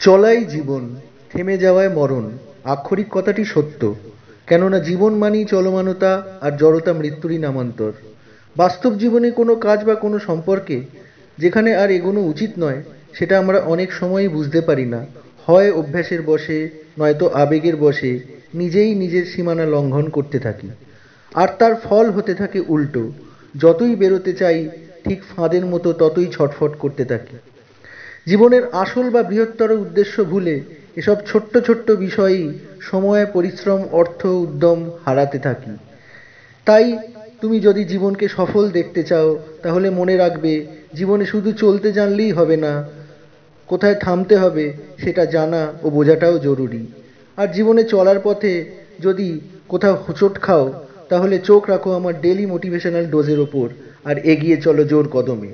চলাই জীবন, থেমে যাওয়ায় মরণ। আক্ষরিক কথাটি সত্য। কেননা জীবন মানেই চলমানতা আর জড়তা মৃত্যুরই নামান্তর। বাস্তব জীবনে কোনো কাজ বা কোনো সম্পর্কে যেখানে আর এগোনো উচিত নয়, সেটা আমরা অনেক সময়ই বুঝতে পারি না। হয় অভ্যাসের বশে নয়তো আবেগের বশে নিজেই নিজের সীমানা লঙ্ঘন করতে থাকি। আর তার ফল হতে থাকে উল্টো। যতই বেরোতে চাই, ঠিক ফাঁদের মতো ততই ছটফট করতে থাকি। জীবনের আসল বা বৃহত্তর উদ্দেশ্য ভুলে এসব ছোট্ট ছোট্ট বিষয়েই সময় পরিশ্রম, অর্থ, উদ্যম হারাতে থাকি। তাই তুমি যদি জীবনকে সফল দেখতে চাও, তাহলে মনে রাখবে, জীবনে শুধু চলতে জানলেই হবে না, কোথায় থামতে হবে সেটা জানা ও বোঝাটাও জরুরি। আর জীবনে চলার পথে যদি কোথাও হোঁচট খাও, তাহলে চোখ রাখো আমার ডেলি মোটিভেশনাল ডোজের ওপর, আর এগিয়ে চলো জোর কদমে।